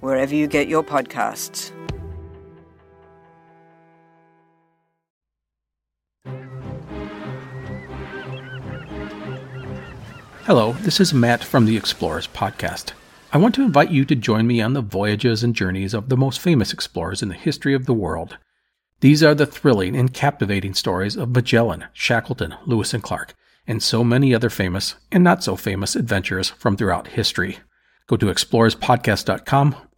wherever you get your podcasts. Hello, this is Matt from the Explorers Podcast. I want to invite you to join me on the voyages and journeys of the most famous explorers in the history of the world. These are the thrilling and captivating stories of Magellan, Shackleton, Lewis and Clark, and so many other famous and not so famous adventurers from throughout history. Go to explorerspodcast.com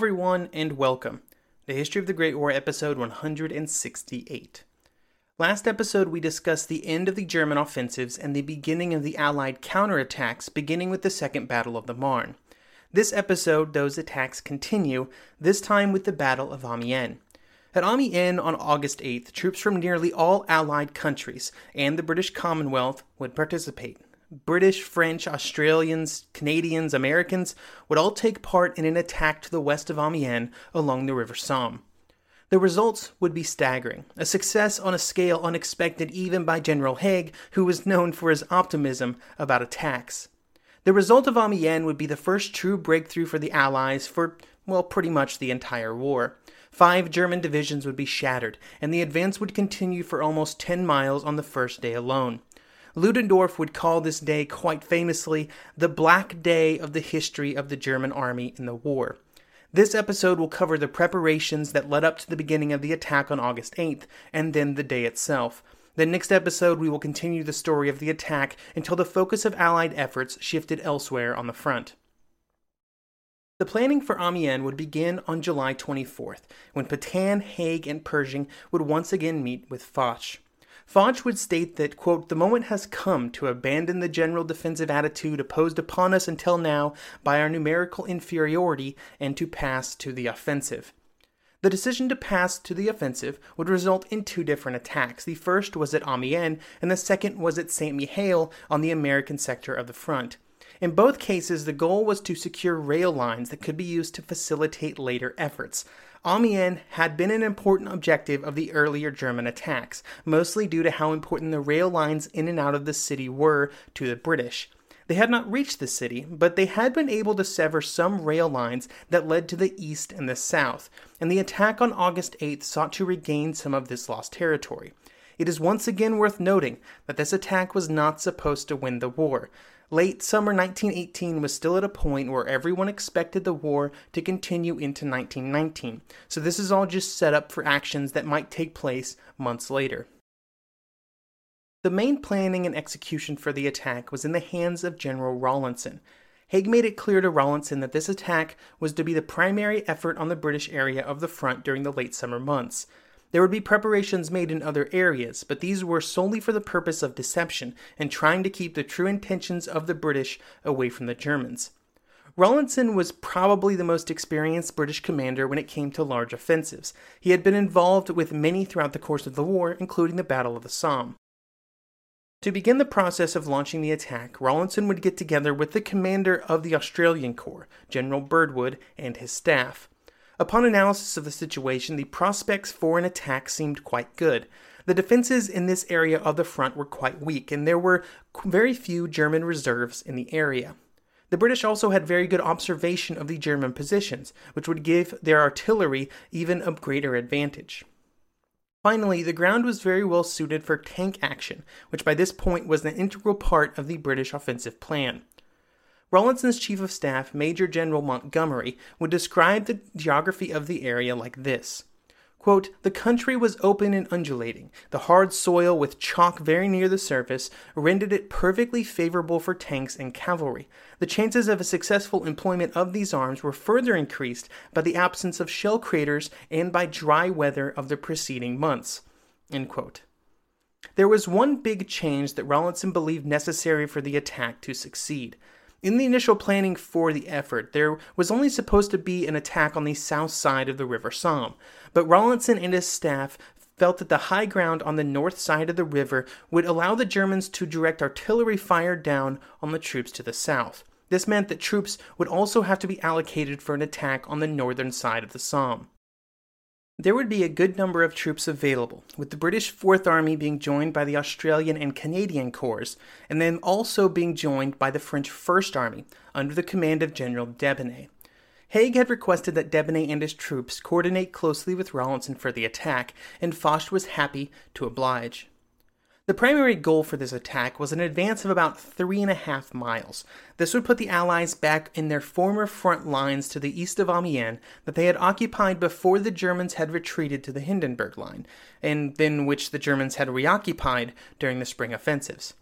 Everyone, and welcome. The History of the Great War, episode 168. Last episode, we discussed the end of the German offensives and the beginning of the Allied counterattacks, beginning with the Second Battle of the Marne. This episode, those attacks continue, this time with the Battle of Amiens. At Amiens on August 8th, troops from nearly all Allied countries and the British Commonwealth would participate. British, French, Australians, Canadians, Americans would all take part in an attack to the west of Amiens along the River Somme. The results would be staggering, a success on a scale unexpected even by General Haig, who was known for his optimism about attacks. The result of Amiens would be the first true breakthrough for the Allies for, well, pretty much the entire war. Five German divisions would be shattered, and the advance would continue for almost 10 miles on the first day alone. Ludendorff would call this day quite famously the Black Day of the history of the German army in the war. This episode will cover the preparations that led up to the beginning of the attack on August 8th, and then the day itself. The next episode, we will continue the story of the attack until the focus of Allied efforts shifted elsewhere on the front. The planning for Amiens would begin on July 24th, when Petain, Haig, and Pershing would once again meet with Foch. Foch would state that, quote, the moment has come to abandon the general defensive attitude opposed upon us until now by our numerical inferiority and to pass to the offensive. The decision to pass to the offensive would result in two different attacks. The first was at Amiens, and the second was at St. Mihiel on the American sector of the front. In both cases, the goal was to secure rail lines that could be used to facilitate later efforts. Amiens had been an important objective of the earlier German attacks, mostly due to how important the rail lines in and out of the city were to the British. They had not reached the city, but they had been able to sever some rail lines that led to the east and the south, and the attack on August 8th sought to regain some of this lost territory. It is once again worth noting that this attack was not supposed to win the war. Late summer 1918 was still at a point where everyone expected the war to continue into 1919, so this is all just set up for actions that might take place months later. The main planning and execution for the attack was in the hands of General Rawlinson. Haig made it clear to Rawlinson that this attack was to be the primary effort on the British area of the front during the late summer months. There would be preparations made in other areas, but these were solely for the purpose of deception and trying to keep the true intentions of the British away from the Germans. Rawlinson was probably the most experienced British commander when it came to large offensives. He had been involved with many throughout the course of the war, including the Battle of the Somme. To begin the process of launching the attack, Rawlinson would get together with the commander of the Australian Corps, General Birdwood, and his staff. Upon analysis of the situation, the prospects for an attack seemed quite good. The defenses in this area of the front were quite weak, and there were very few German reserves in the area. The British also had very good observation of the German positions, which would give their artillery even a greater advantage. Finally, the ground was very well suited for tank action, which by this point was an integral part of the British offensive plan. Rawlinson's chief of staff, Major General Montgomery, would describe the geography of the area like this Quote, the country was open and undulating. The hard soil, with chalk very near the surface, rendered it perfectly favorable for tanks and cavalry. The chances of a successful employment of these arms were further increased by the absence of shell craters and by dry weather of the preceding months. There was one big change that Rawlinson believed necessary for the attack to succeed. In the initial planning for the effort, there was only supposed to be an attack on the south side of the River Somme, but Rawlinson and his staff felt that the high ground on the north side of the river would allow the Germans to direct artillery fire down on the troops to the south. This meant that troops would also have to be allocated for an attack on the northern side of the Somme there would be a good number of troops available, with the British Fourth Army being joined by the Australian and Canadian Corps, and then also being joined by the French First Army under the command of General Debeney. Haig had requested that Debeney and his troops coordinate closely with Rawlinson for the attack, and Foch was happy to oblige. The primary goal for this attack was an advance of about three and a half miles. This would put the Allies back in their former front lines to the east of Amiens that they had occupied before the Germans had retreated to the Hindenburg Line, and then which the Germans had reoccupied during the spring offensives.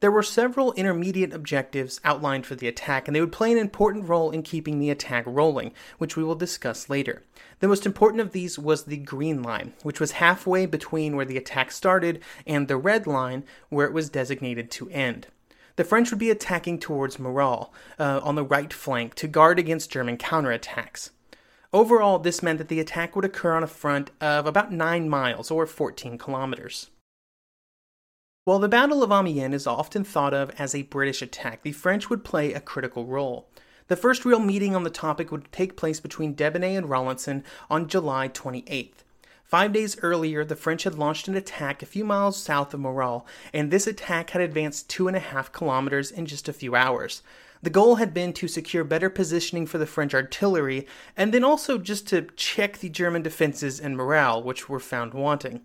There were several intermediate objectives outlined for the attack, and they would play an important role in keeping the attack rolling, which we will discuss later. The most important of these was the Green Line, which was halfway between where the attack started and the Red Line, where it was designated to end. The French would be attacking towards Moreuil uh, on the right flank to guard against German counterattacks. Overall, this meant that the attack would occur on a front of about 9 miles or 14 kilometers. While the Battle of Amiens is often thought of as a British attack, the French would play a critical role. The first real meeting on the topic would take place between Debeney and Rawlinson on July 28th. Five days earlier, the French had launched an attack a few miles south of Moreuil, and this attack had advanced two and a half kilometers in just a few hours. The goal had been to secure better positioning for the French artillery, and then also just to check the German defenses and morale, which were found wanting.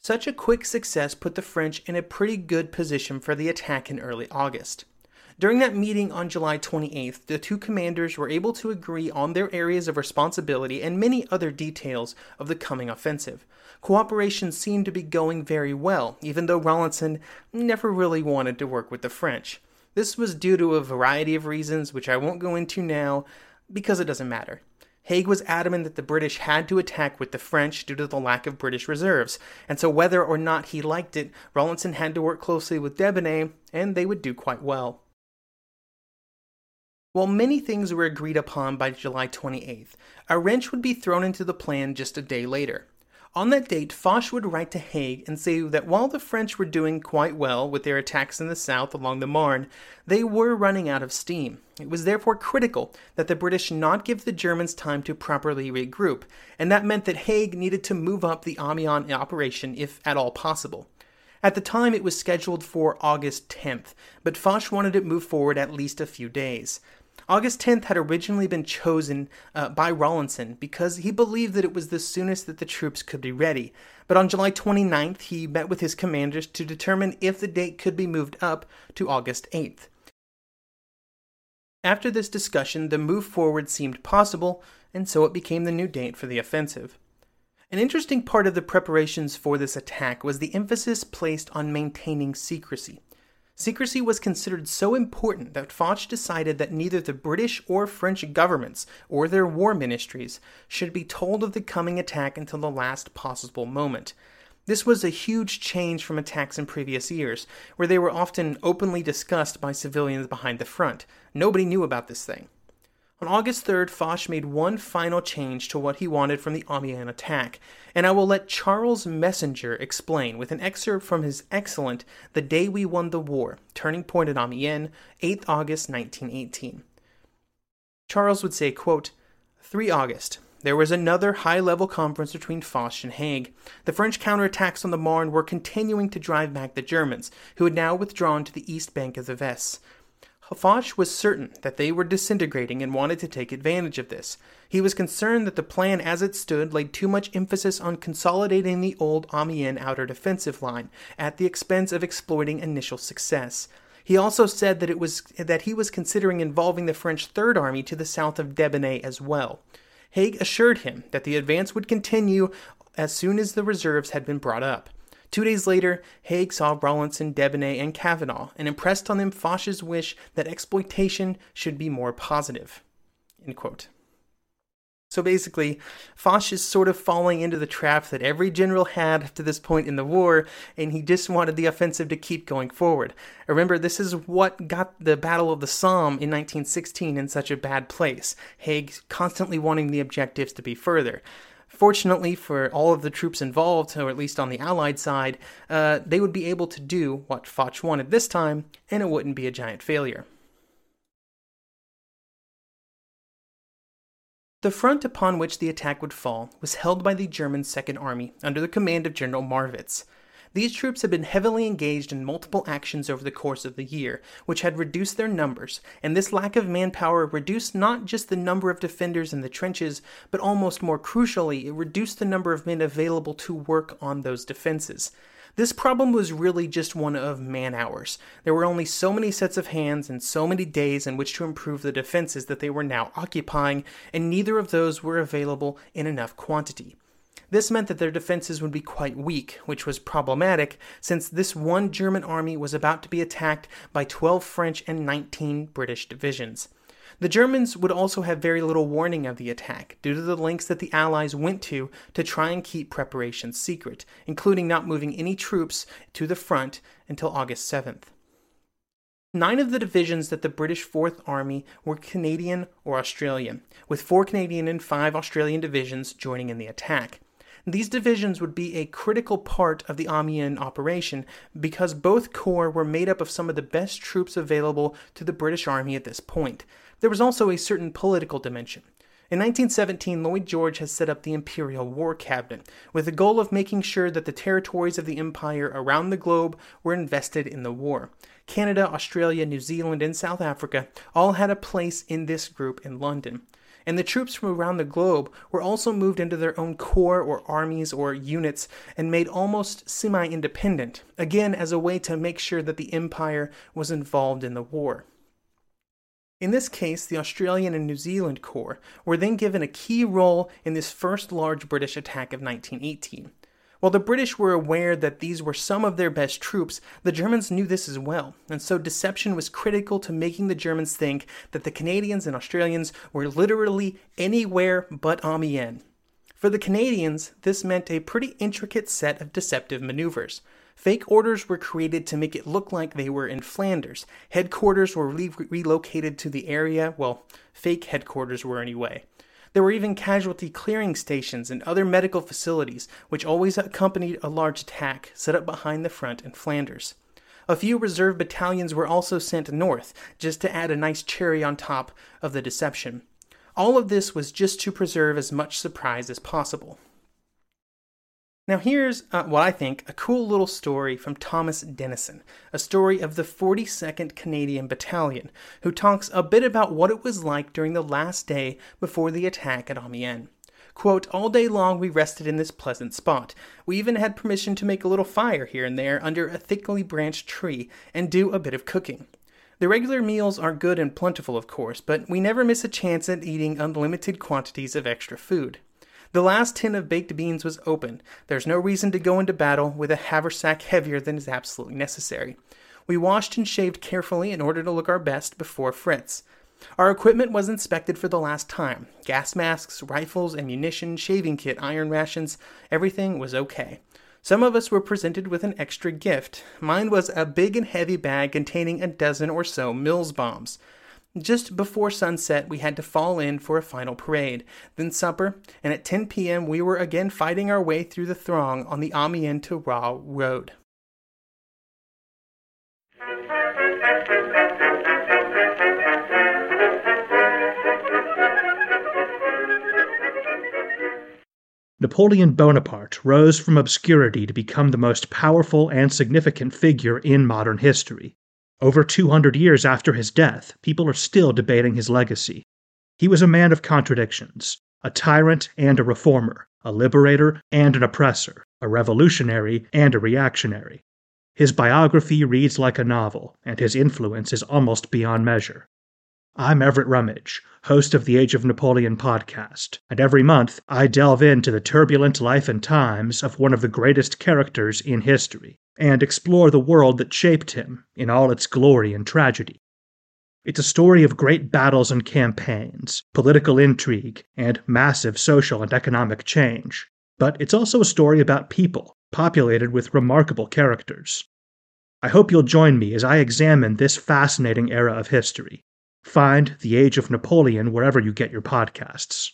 Such a quick success put the French in a pretty good position for the attack in early August. During that meeting on July 28th, the two commanders were able to agree on their areas of responsibility and many other details of the coming offensive. Cooperation seemed to be going very well, even though Rawlinson never really wanted to work with the French. This was due to a variety of reasons, which I won't go into now because it doesn't matter. Haig was adamant that the British had to attack with the French due to the lack of British reserves, and so whether or not he liked it, Rawlinson had to work closely with Debeney, and they would do quite well. While many things were agreed upon by July 28th, a wrench would be thrown into the plan just a day later. On that date, Foch would write to Haig and say that while the French were doing quite well with their attacks in the south along the Marne, they were running out of steam. It was therefore critical that the British not give the Germans time to properly regroup, and that meant that Haig needed to move up the Amiens operation if at all possible. At the time, it was scheduled for August 10th, but Foch wanted it moved forward at least a few days. August 10th had originally been chosen uh, by Rawlinson because he believed that it was the soonest that the troops could be ready. But on July 29th, he met with his commanders to determine if the date could be moved up to August 8th. After this discussion, the move forward seemed possible, and so it became the new date for the offensive. An interesting part of the preparations for this attack was the emphasis placed on maintaining secrecy. Secrecy was considered so important that Foch decided that neither the British or French governments or their war ministries should be told of the coming attack until the last possible moment. This was a huge change from attacks in previous years, where they were often openly discussed by civilians behind the front. Nobody knew about this thing. On August 3rd, Foch made one final change to what he wanted from the Amiens attack, and I will let Charles Messenger explain with an excerpt from his excellent The Day We Won the War, Turning Point at Amiens, 8th August 1918. Charles would say, quote, 3 August. There was another high level conference between Foch and Haig. The French counterattacks on the Marne were continuing to drive back the Germans, who had now withdrawn to the east bank of the Vesse. Foch was certain that they were disintegrating and wanted to take advantage of this. He was concerned that the plan as it stood laid too much emphasis on consolidating the old Amiens outer defensive line at the expense of exploiting initial success. He also said that it was that he was considering involving the French Third Army to the south of Debeney as well. Haig assured him that the advance would continue as soon as the reserves had been brought up. Two days later, Haig saw Rawlinson, Debeney, and Kavanagh and impressed on them Foch's wish that exploitation should be more positive. So basically, Foch is sort of falling into the trap that every general had up to this point in the war, and he just wanted the offensive to keep going forward. Remember, this is what got the Battle of the Somme in 1916 in such a bad place. Haig constantly wanting the objectives to be further. Fortunately for all of the troops involved, or at least on the Allied side, uh, they would be able to do what Foch wanted this time, and it wouldn't be a giant failure. The front upon which the attack would fall was held by the German Second Army under the command of General Marwitz. These troops had been heavily engaged in multiple actions over the course of the year, which had reduced their numbers, and this lack of manpower reduced not just the number of defenders in the trenches, but almost more crucially, it reduced the number of men available to work on those defenses. This problem was really just one of man hours. There were only so many sets of hands and so many days in which to improve the defenses that they were now occupying, and neither of those were available in enough quantity. This meant that their defenses would be quite weak, which was problematic since this one German army was about to be attacked by 12 French and 19 British divisions. The Germans would also have very little warning of the attack due to the lengths that the Allies went to to try and keep preparations secret, including not moving any troops to the front until August 7th. Nine of the divisions that the British Fourth Army were Canadian or Australian, with four Canadian and five Australian divisions joining in the attack. These divisions would be a critical part of the Amiens operation because both corps were made up of some of the best troops available to the British Army at this point. There was also a certain political dimension. In 1917, Lloyd George has set up the Imperial War Cabinet with the goal of making sure that the territories of the Empire around the globe were invested in the war. Canada, Australia, New Zealand, and South Africa all had a place in this group in London and the troops from around the globe were also moved into their own corps or armies or units and made almost semi independent, again as a way to make sure that the empire was involved in the war. In this case, the Australian and New Zealand Corps were then given a key role in this first large British attack of 1918. While the British were aware that these were some of their best troops, the Germans knew this as well, and so deception was critical to making the Germans think that the Canadians and Australians were literally anywhere but Amiens. For the Canadians, this meant a pretty intricate set of deceptive maneuvers. Fake orders were created to make it look like they were in Flanders. Headquarters were re- relocated to the area, well, fake headquarters were anyway. There were even casualty clearing stations and other medical facilities, which always accompanied a large attack set up behind the front in Flanders. A few reserve battalions were also sent north, just to add a nice cherry on top of the deception. All of this was just to preserve as much surprise as possible. Now, here's uh, what I think a cool little story from Thomas Dinesen, a story of the 42nd Canadian Battalion, who talks a bit about what it was like during the last day before the attack at Amiens. Quote, All day long we rested in this pleasant spot. We even had permission to make a little fire here and there under a thickly branched tree and do a bit of cooking. The regular meals are good and plentiful, of course, but we never miss a chance at eating unlimited quantities of extra food. The last tin of baked beans was open. There's no reason to go into battle with a haversack heavier than is absolutely necessary. We washed and shaved carefully in order to look our best before Fritz. Our equipment was inspected for the last time gas masks, rifles, ammunition, shaving kit, iron rations, everything was okay. Some of us were presented with an extra gift. Mine was a big and heavy bag containing a dozen or so Mills bombs. Just before sunset, we had to fall in for a final parade, then supper, and at 10 p.m., we were again fighting our way through the throng on the Amiens to Rouen road. Napoleon Bonaparte rose from obscurity to become the most powerful and significant figure in modern history. Over 200 years after his death, people are still debating his legacy. He was a man of contradictions, a tyrant and a reformer, a liberator and an oppressor, a revolutionary and a reactionary. His biography reads like a novel, and his influence is almost beyond measure. I'm Everett Rummage, host of the Age of Napoleon podcast, and every month I delve into the turbulent life and times of one of the greatest characters in history and explore the world that shaped him in all its glory and tragedy. It's a story of great battles and campaigns, political intrigue, and massive social and economic change. But it's also a story about people, populated with remarkable characters. I hope you'll join me as I examine this fascinating era of history. Find The Age of Napoleon wherever you get your podcasts.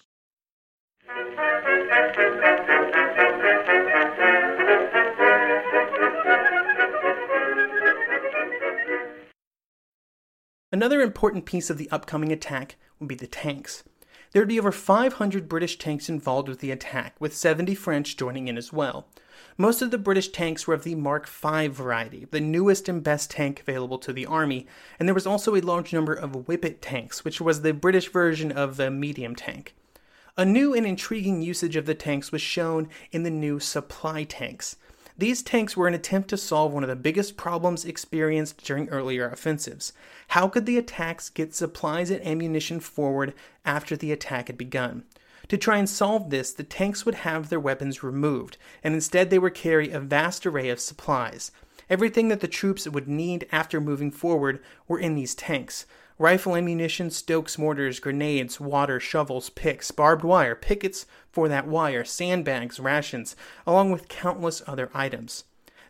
Another important piece of the upcoming attack would be the tanks. There would be over 500 British tanks involved with the attack, with 70 French joining in as well. Most of the British tanks were of the Mark V variety, the newest and best tank available to the army, and there was also a large number of Whippet tanks, which was the British version of the medium tank. A new and intriguing usage of the tanks was shown in the new supply tanks. These tanks were an attempt to solve one of the biggest problems experienced during earlier offensives. How could the attacks get supplies and ammunition forward after the attack had begun? To try and solve this, the tanks would have their weapons removed, and instead they would carry a vast array of supplies. Everything that the troops would need after moving forward were in these tanks rifle ammunition, Stokes mortars, grenades, water, shovels, picks, barbed wire, pickets for that wire, sandbags, rations, along with countless other items.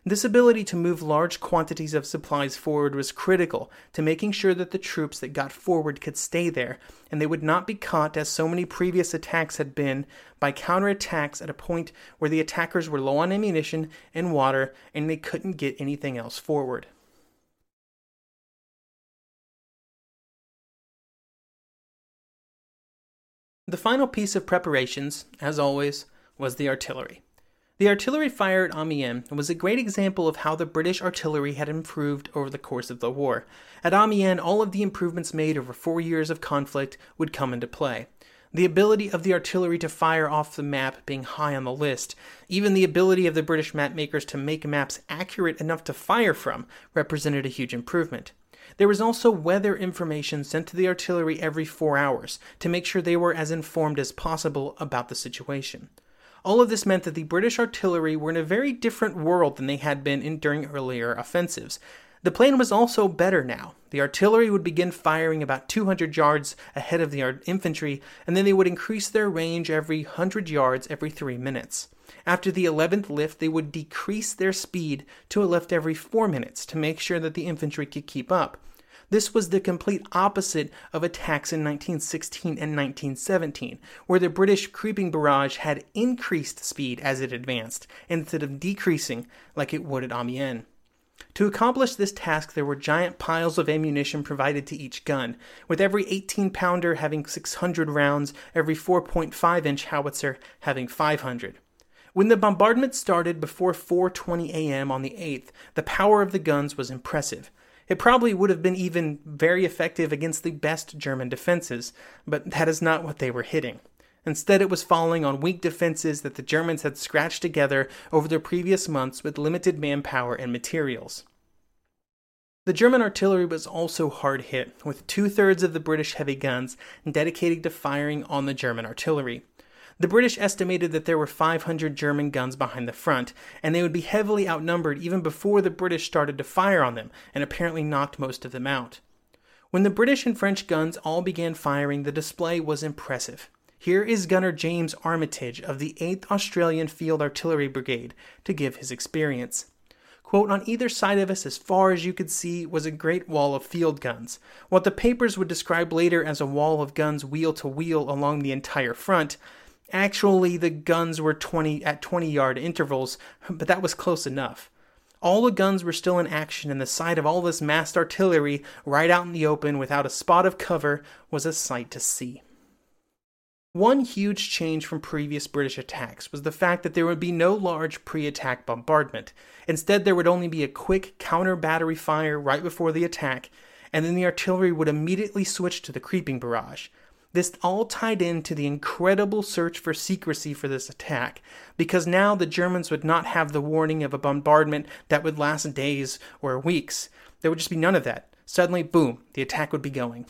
This ability to move large quantities of supplies forward was critical to making sure that the troops that got forward could stay there, and they would not be caught, as so many previous attacks had been, by counterattacks at a point where the attackers were low on ammunition and water and they couldn't get anything else forward. The final piece of preparations, as always, was the artillery. The artillery fire at Amiens was a great example of how the British artillery had improved over the course of the war. At Amiens, all of the improvements made over four years of conflict would come into play. The ability of the artillery to fire off the map being high on the list, even the ability of the British mapmakers to make maps accurate enough to fire from, represented a huge improvement. There was also weather information sent to the artillery every four hours to make sure they were as informed as possible about the situation. All of this meant that the British artillery were in a very different world than they had been in during earlier offensives. The plan was also better now. The artillery would begin firing about 200 yards ahead of the infantry, and then they would increase their range every 100 yards every three minutes. After the 11th lift, they would decrease their speed to a lift every 4 minutes to make sure that the infantry could keep up. This was the complete opposite of attacks in 1916 and 1917, where the British creeping barrage had increased speed as it advanced, instead of decreasing like it would at Amiens. To accomplish this task, there were giant piles of ammunition provided to each gun, with every 18 pounder having 600 rounds, every 4.5 inch howitzer having 500. When the bombardment started before 4:20 a.m. on the 8th, the power of the guns was impressive. It probably would have been even very effective against the best German defenses, but that is not what they were hitting. Instead, it was falling on weak defenses that the Germans had scratched together over the previous months with limited manpower and materials. The German artillery was also hard hit, with two thirds of the British heavy guns dedicated to firing on the German artillery. The British estimated that there were 500 German guns behind the front, and they would be heavily outnumbered even before the British started to fire on them, and apparently knocked most of them out. When the British and French guns all began firing, the display was impressive. Here is Gunner James Armitage of the 8th Australian Field Artillery Brigade to give his experience. Quote, on either side of us, as far as you could see, was a great wall of field guns. What the papers would describe later as a wall of guns wheel to wheel along the entire front Actually, the guns were 20 at 20 yard intervals, but that was close enough. All the guns were still in action, and the sight of all this massed artillery right out in the open without a spot of cover was a sight to see. One huge change from previous British attacks was the fact that there would be no large pre attack bombardment. Instead, there would only be a quick counter battery fire right before the attack, and then the artillery would immediately switch to the creeping barrage. This all tied into the incredible search for secrecy for this attack, because now the Germans would not have the warning of a bombardment that would last days or weeks. There would just be none of that. Suddenly, boom, the attack would be going.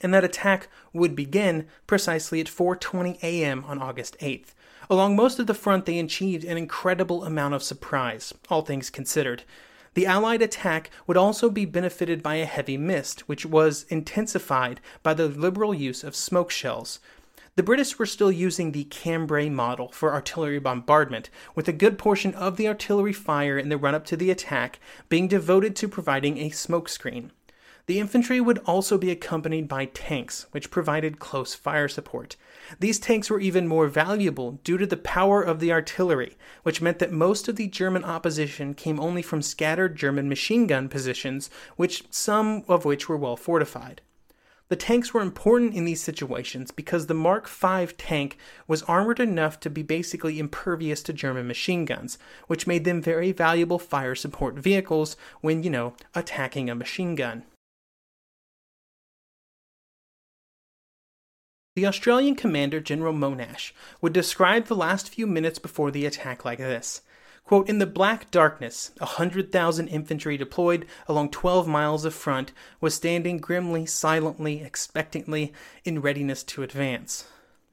And that attack would begin precisely at 4:20 a.m. on August 8th. Along most of the front, they achieved an incredible amount of surprise, all things considered. The Allied attack would also be benefited by a heavy mist, which was intensified by the liberal use of smoke shells. The British were still using the Cambrai model for artillery bombardment, with a good portion of the artillery fire in the run up to the attack being devoted to providing a smoke screen. The infantry would also be accompanied by tanks, which provided close fire support. These tanks were even more valuable due to the power of the artillery, which meant that most of the German opposition came only from scattered German machine gun positions, which some of which were well fortified. The tanks were important in these situations because the Mark V tank was armored enough to be basically impervious to German machine guns, which made them very valuable fire support vehicles when, you know, attacking a machine gun. The Australian commander, General Monash, would describe the last few minutes before the attack like this. Quote, in the black darkness, a hundred thousand infantry deployed along twelve miles of front was standing grimly, silently, expectantly, in readiness to advance,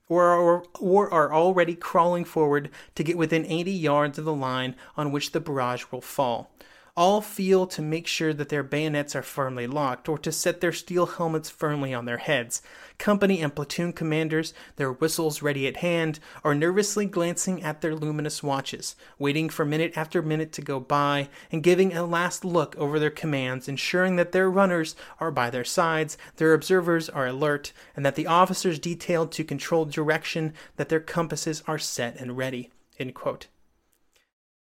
or are, or are already crawling forward to get within eighty yards of the line on which the barrage will fall all feel to make sure that their bayonets are firmly locked or to set their steel helmets firmly on their heads. Company and platoon commanders, their whistles ready at hand, are nervously glancing at their luminous watches, waiting for minute after minute to go by, and giving a last look over their commands, ensuring that their runners are by their sides, their observers are alert, and that the officers detailed to control direction that their compasses are set and ready.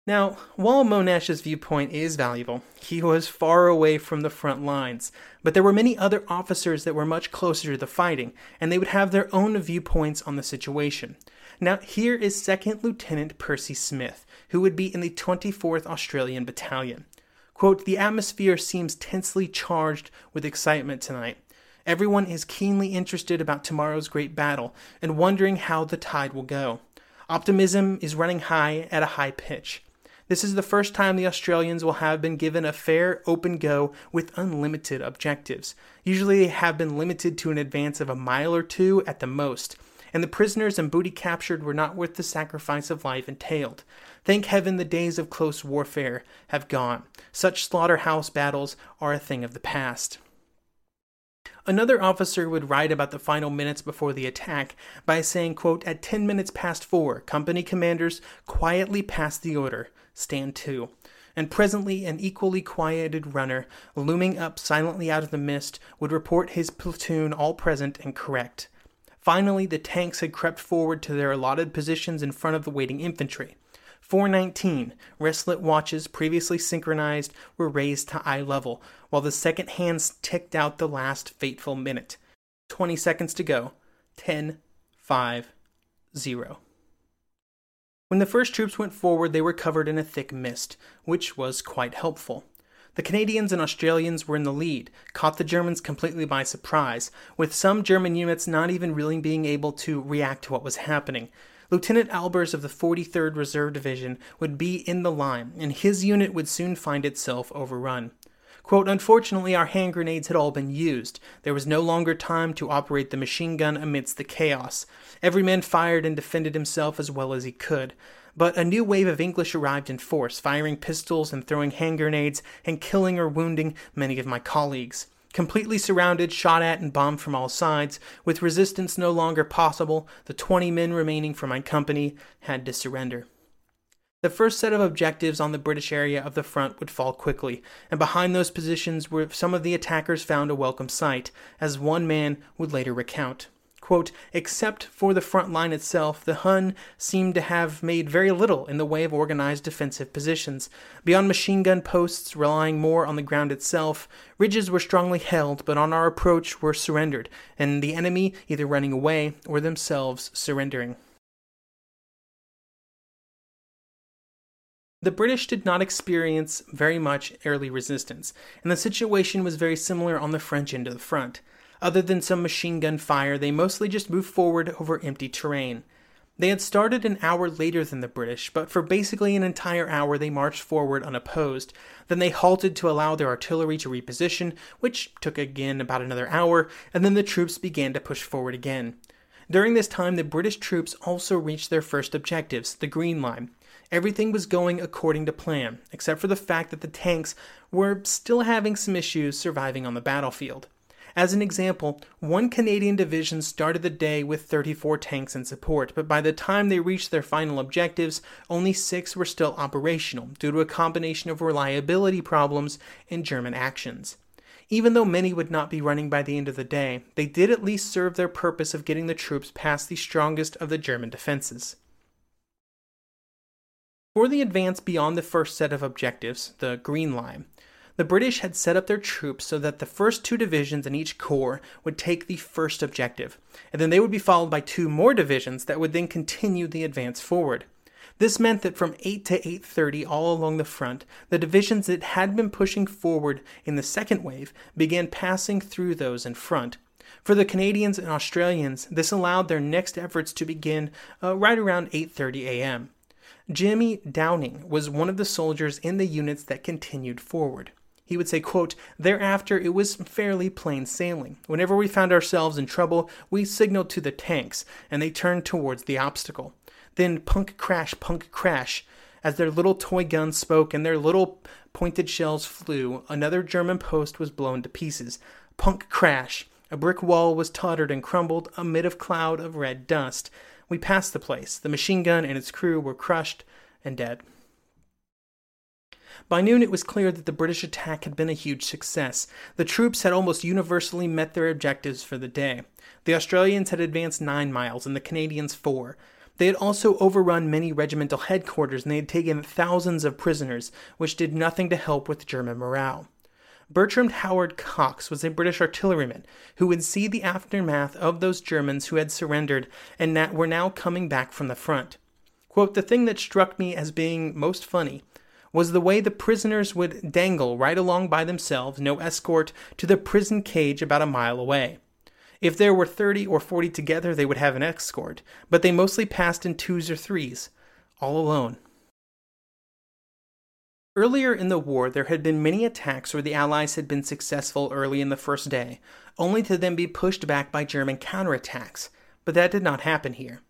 Now, while Monash's viewpoint is valuable, he was far away from the front lines, but there were many other officers that were much closer to the fighting, and they would have their own viewpoints on the situation. Now, here is Second Lieutenant Percy Smith, who would be in the 24th Australian Battalion. Quote, the atmosphere seems tensely charged with excitement tonight. Everyone is keenly interested about tomorrow's great battle and wondering how the tide will go. Optimism is running high at a high pitch. This is the first time the Australians will have been given a fair, open go with unlimited objectives. Usually they have been limited to an advance of a mile or two at the most, and the prisoners and booty captured were not worth the sacrifice of life entailed. Thank heaven the days of close warfare have gone. Such slaughterhouse battles are a thing of the past. Another officer would write about the final minutes before the attack by saying, quote, At 10 minutes past four, company commanders quietly passed the order stand to. And presently, an equally quieted runner, looming up silently out of the mist, would report his platoon all present and correct. Finally, the tanks had crept forward to their allotted positions in front of the waiting infantry. 419 wristlet watches previously synchronized were raised to eye level, while the second hands ticked out the last fateful minute. 20 seconds to go. 10, 5, 0. When the first troops went forward, they were covered in a thick mist, which was quite helpful. The Canadians and Australians were in the lead, caught the Germans completely by surprise, with some German units not even really being able to react to what was happening. Lieutenant Albers of the 43rd Reserve Division would be in the line, and his unit would soon find itself overrun. Quote, Unfortunately, our hand grenades had all been used. There was no longer time to operate the machine gun amidst the chaos. Every man fired and defended himself as well as he could. But a new wave of English arrived in force, firing pistols and throwing hand grenades and killing or wounding many of my colleagues. Completely surrounded, shot at, and bombed from all sides, with resistance no longer possible, the 20 men remaining for my company had to surrender. The first set of objectives on the British area of the front would fall quickly, and behind those positions were some of the attackers found a welcome sight, as one man would later recount. Quote, except for the front line itself, the Hun seemed to have made very little in the way of organized defensive positions. Beyond machine gun posts, relying more on the ground itself, ridges were strongly held, but on our approach were surrendered, and the enemy either running away or themselves surrendering. The British did not experience very much early resistance, and the situation was very similar on the French end of the front. Other than some machine gun fire, they mostly just moved forward over empty terrain. They had started an hour later than the British, but for basically an entire hour they marched forward unopposed. Then they halted to allow their artillery to reposition, which took again about another hour, and then the troops began to push forward again. During this time, the British troops also reached their first objectives, the Green Line. Everything was going according to plan, except for the fact that the tanks were still having some issues surviving on the battlefield. As an example, one Canadian division started the day with 34 tanks in support, but by the time they reached their final objectives, only six were still operational due to a combination of reliability problems and German actions. Even though many would not be running by the end of the day, they did at least serve their purpose of getting the troops past the strongest of the German defenses. For the advance beyond the first set of objectives, the Green Line, the British had set up their troops so that the first two divisions in each corps would take the first objective, and then they would be followed by two more divisions that would then continue the advance forward. This meant that from 8 to 8:30 all along the front, the divisions that had been pushing forward in the second wave began passing through those in front. For the Canadians and Australians, this allowed their next efforts to begin uh, right around 8:30 a.m. Jimmy Downing was one of the soldiers in the units that continued forward. He would say, quote, Thereafter it was fairly plain sailing. Whenever we found ourselves in trouble, we signaled to the tanks, and they turned towards the obstacle. Then punk crash, punk crash. As their little toy guns spoke and their little pointed shells flew, another German post was blown to pieces. Punk crash. A brick wall was tottered and crumbled amid a cloud of red dust. We passed the place. The machine gun and its crew were crushed and dead. By noon, it was clear that the British attack had been a huge success. The troops had almost universally met their objectives for the day. The Australians had advanced nine miles and the Canadians four. They had also overrun many regimental headquarters and they had taken thousands of prisoners, which did nothing to help with German morale. Bertram Howard Cox was a British artilleryman who would see the aftermath of those Germans who had surrendered and that were now coming back from the front. Quote, the thing that struck me as being most funny was the way the prisoners would dangle right along by themselves, no escort, to the prison cage about a mile away. If there were 30 or 40 together, they would have an escort, but they mostly passed in twos or threes, all alone. Earlier in the war, there had been many attacks where the Allies had been successful early in the first day, only to then be pushed back by German counterattacks, but that did not happen here.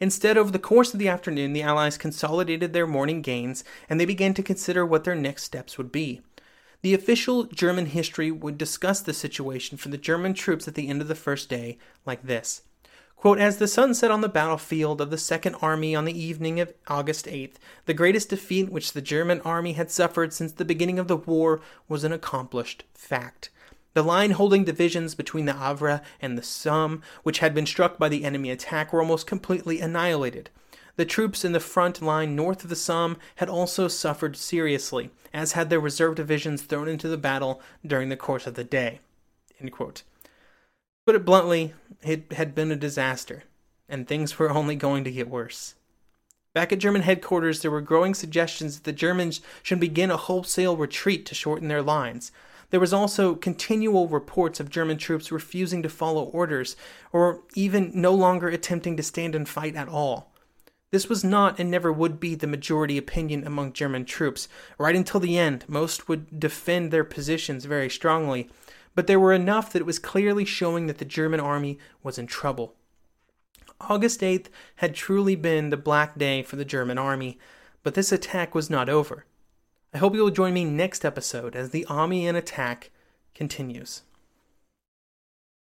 Instead, over the course of the afternoon, the Allies consolidated their morning gains and they began to consider what their next steps would be. The official German history would discuss the situation for the German troops at the end of the first day like this Quote, As the sun set on the battlefield of the Second Army on the evening of August 8th, the greatest defeat which the German army had suffered since the beginning of the war was an accomplished fact. The line holding divisions between the Avre and the Somme, which had been struck by the enemy attack, were almost completely annihilated. The troops in the front line north of the Somme had also suffered seriously, as had their reserve divisions thrown into the battle during the course of the day. Put it bluntly, it had been a disaster, and things were only going to get worse. Back at German headquarters, there were growing suggestions that the Germans should begin a wholesale retreat to shorten their lines. There was also continual reports of German troops refusing to follow orders, or even no longer attempting to stand and fight at all. This was not and never would be the majority opinion among German troops. Right until the end, most would defend their positions very strongly, but there were enough that it was clearly showing that the German army was in trouble. August 8th had truly been the black day for the German army, but this attack was not over. I hope you will join me next episode as the Amiens attack continues.